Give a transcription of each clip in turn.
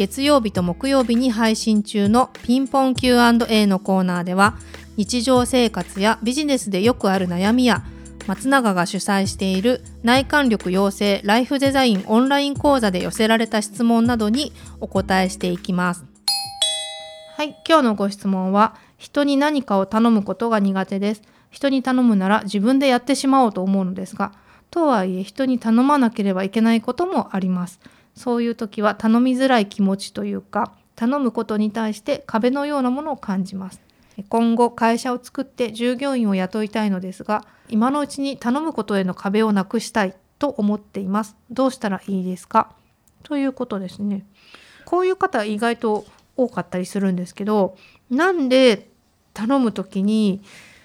月曜日と木曜日に配信中のピンポン Q&A のコーナーでは日常生活やビジネスでよくある悩みや松永が主催している内観力養成ライフデザインオンライン講座で寄せられた質問などにお答えしていきます。はい、今日のご質問は人に何かを頼むことが苦手です。人に頼むなら自分でやってしまおうと思うのですが、とはいえ人に頼まなければいけないこともあります。そういう時は頼みづらい気持ちというか頼むことに対して壁のようなものを感じます。今後会社を作って従業員を雇いたいのですが今のうちに頼むことへの壁をなくしたいと思っています。どうしたらいいですか？ということですね。こういう方意外と多かったりするんですけどなんで頼む時に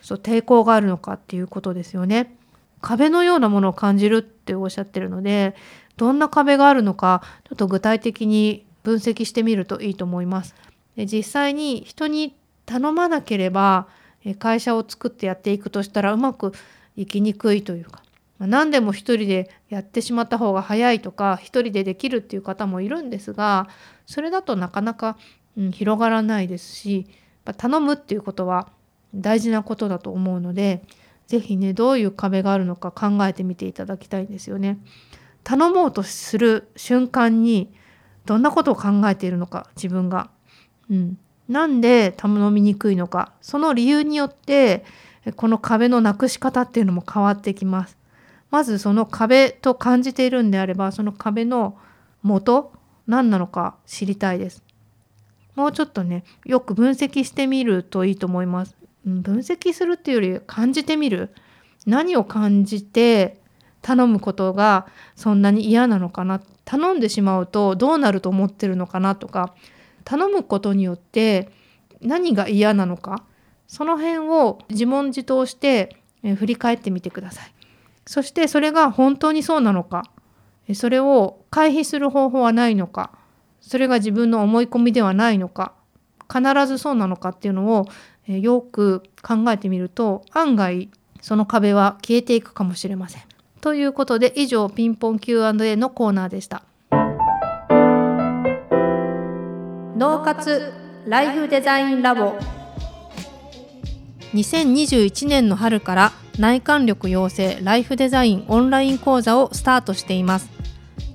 そう抵抗があるのかっていうことですよね。壁のようなものを感じるっておっしゃってるのでどんな壁があるのかちょっと具体的に分析してみるといいと思います。で実際に人に頼まなければ会社を作ってやっていくとしたらうまくいきにくいというか何でも一人でやってしまった方が早いとか一人でできるっていう方もいるんですがそれだとなかなか、うん、広がらないですし頼むっていうことは大事なことだと思うので是非ねどういう壁があるのか考えてみていただきたいんですよね。頼もうとする瞬間にどんなことを考えているのか自分が。うん、なんで頼みにくいのかその理由によってこの壁のなくし方っていうのも変わってきます。まずその壁と感じているんであればその壁の元何なのか知りたいです。もうちょっとねよく分析してみるといいと思います。分析するっていうより感じてみる。何を感じて頼むことがそんなに嫌なのかな。頼んでしまうとどうなると思ってるのかなとか。頼むことによって何が嫌なのか。その辺を自問自答して振り返ってみてください。そしてそれが本当にそうなのか。それを回避する方法はないのか。それが自分の思い込みではないのか。必ずそうなのかっていうのをよく考えてみると案外その壁は消えていくかもしれません。ということで以上ピンポン Q&A のコーナーでした。脳活ライフデザインラボ2021年の春から内観力養成ライフデザインオンライン講座をスタートしています